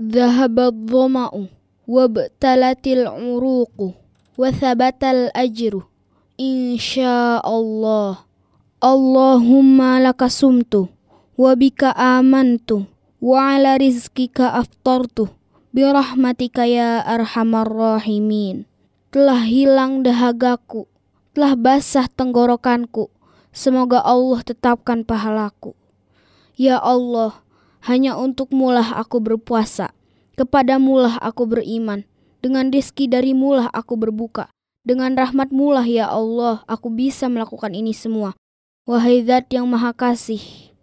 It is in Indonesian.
ذهب الظمأ وابتلت العروق وثبت الأجر إن شاء الله اللهم لك سمت وبك آمنت وعلى رزقك أفطرت برحمتك ya arhamar rahimin telah hilang dahagaku telah basah tenggorokanku semoga Allah tetapkan pahalaku ya Allah hanya untuk mulah aku berpuasa. Kepada mulah aku beriman. Dengan rizki dari mulah aku berbuka. Dengan rahmat mulah ya Allah aku bisa melakukan ini semua. Wahai zat yang maha kasih